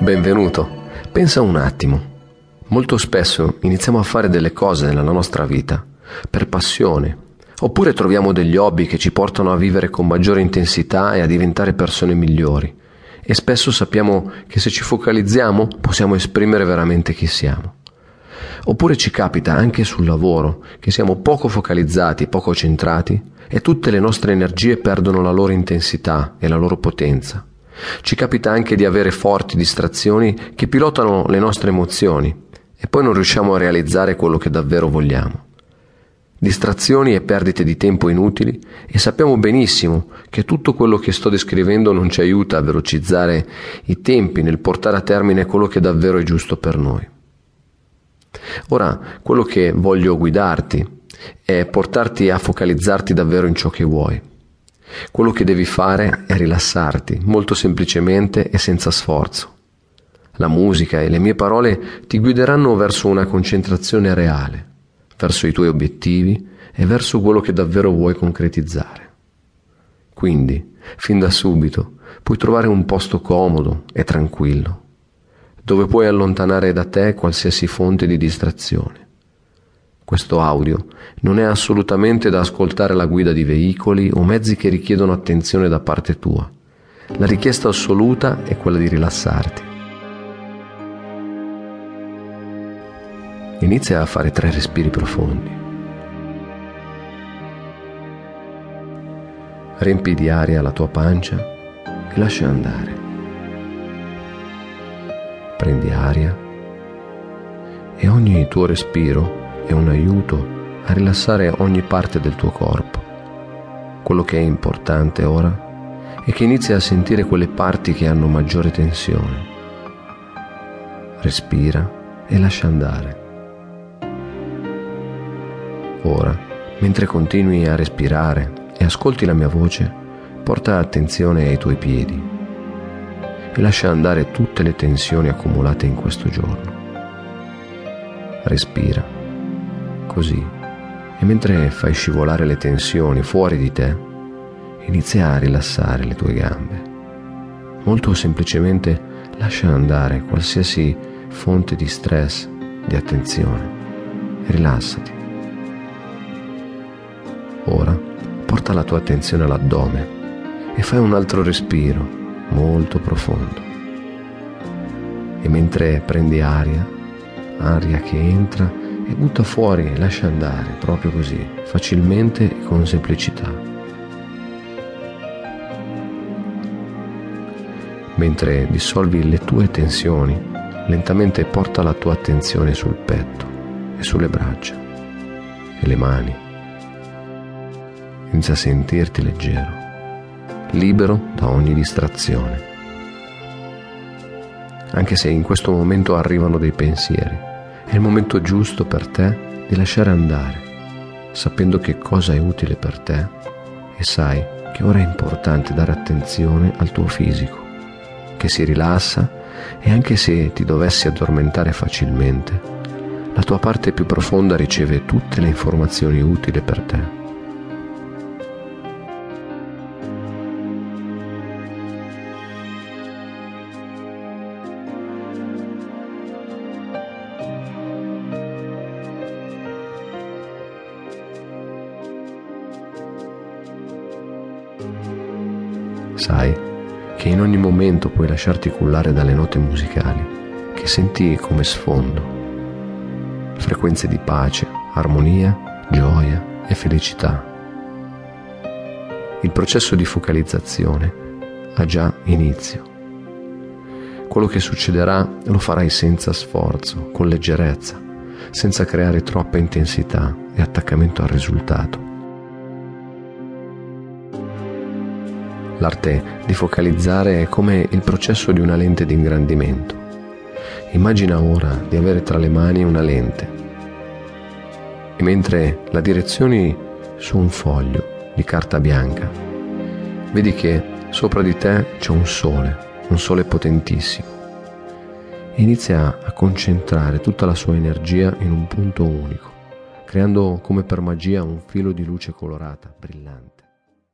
Benvenuto. Pensa un attimo. Molto spesso iniziamo a fare delle cose nella nostra vita per passione, oppure troviamo degli hobby che ci portano a vivere con maggiore intensità e a diventare persone migliori. E spesso sappiamo che se ci focalizziamo possiamo esprimere veramente chi siamo. Oppure ci capita anche sul lavoro che siamo poco focalizzati, poco centrati e tutte le nostre energie perdono la loro intensità e la loro potenza. Ci capita anche di avere forti distrazioni che pilotano le nostre emozioni e poi non riusciamo a realizzare quello che davvero vogliamo. Distrazioni e perdite di tempo inutili e sappiamo benissimo che tutto quello che sto descrivendo non ci aiuta a velocizzare i tempi nel portare a termine quello che davvero è giusto per noi. Ora, quello che voglio guidarti è portarti a focalizzarti davvero in ciò che vuoi quello che devi fare è rilassarti, molto semplicemente e senza sforzo. La musica e le mie parole ti guideranno verso una concentrazione reale, verso i tuoi obiettivi e verso quello che davvero vuoi concretizzare. Quindi, fin da subito, puoi trovare un posto comodo e tranquillo, dove puoi allontanare da te qualsiasi fonte di distrazione questo audio non è assolutamente da ascoltare alla guida di veicoli o mezzi che richiedono attenzione da parte tua. La richiesta assoluta è quella di rilassarti. Inizia a fare tre respiri profondi. Riempi di aria la tua pancia e lascia andare. Prendi aria e ogni tuo respiro è un aiuto a rilassare ogni parte del tuo corpo. Quello che è importante ora è che inizi a sentire quelle parti che hanno maggiore tensione. Respira e lascia andare. Ora, mentre continui a respirare e ascolti la mia voce, porta attenzione ai tuoi piedi e lascia andare tutte le tensioni accumulate in questo giorno. Respira così e mentre fai scivolare le tensioni fuori di te, inizia a rilassare le tue gambe. Molto semplicemente lascia andare qualsiasi fonte di stress, di attenzione. Rilassati. Ora porta la tua attenzione all'addome e fai un altro respiro molto profondo. E mentre prendi aria, aria che entra e butta fuori lascia andare proprio così, facilmente e con semplicità. Mentre dissolvi le tue tensioni, lentamente porta la tua attenzione sul petto e sulle braccia e le mani. Inizia a sentirti leggero, libero da ogni distrazione. Anche se in questo momento arrivano dei pensieri è il momento giusto per te di lasciare andare, sapendo che cosa è utile per te e sai che ora è importante dare attenzione al tuo fisico, che si rilassa e anche se ti dovessi addormentare facilmente, la tua parte più profonda riceve tutte le informazioni utili per te. Sai che in ogni momento puoi lasciarti cullare dalle note musicali che senti come sfondo. Frequenze di pace, armonia, gioia e felicità. Il processo di focalizzazione ha già inizio. Quello che succederà lo farai senza sforzo, con leggerezza, senza creare troppa intensità e attaccamento al risultato. L'arte di focalizzare è come il processo di una lente di ingrandimento. Immagina ora di avere tra le mani una lente e mentre la direzioni su un foglio di carta bianca, vedi che sopra di te c'è un sole, un sole potentissimo. Inizia a concentrare tutta la sua energia in un punto unico, creando come per magia un filo di luce colorata, brillante.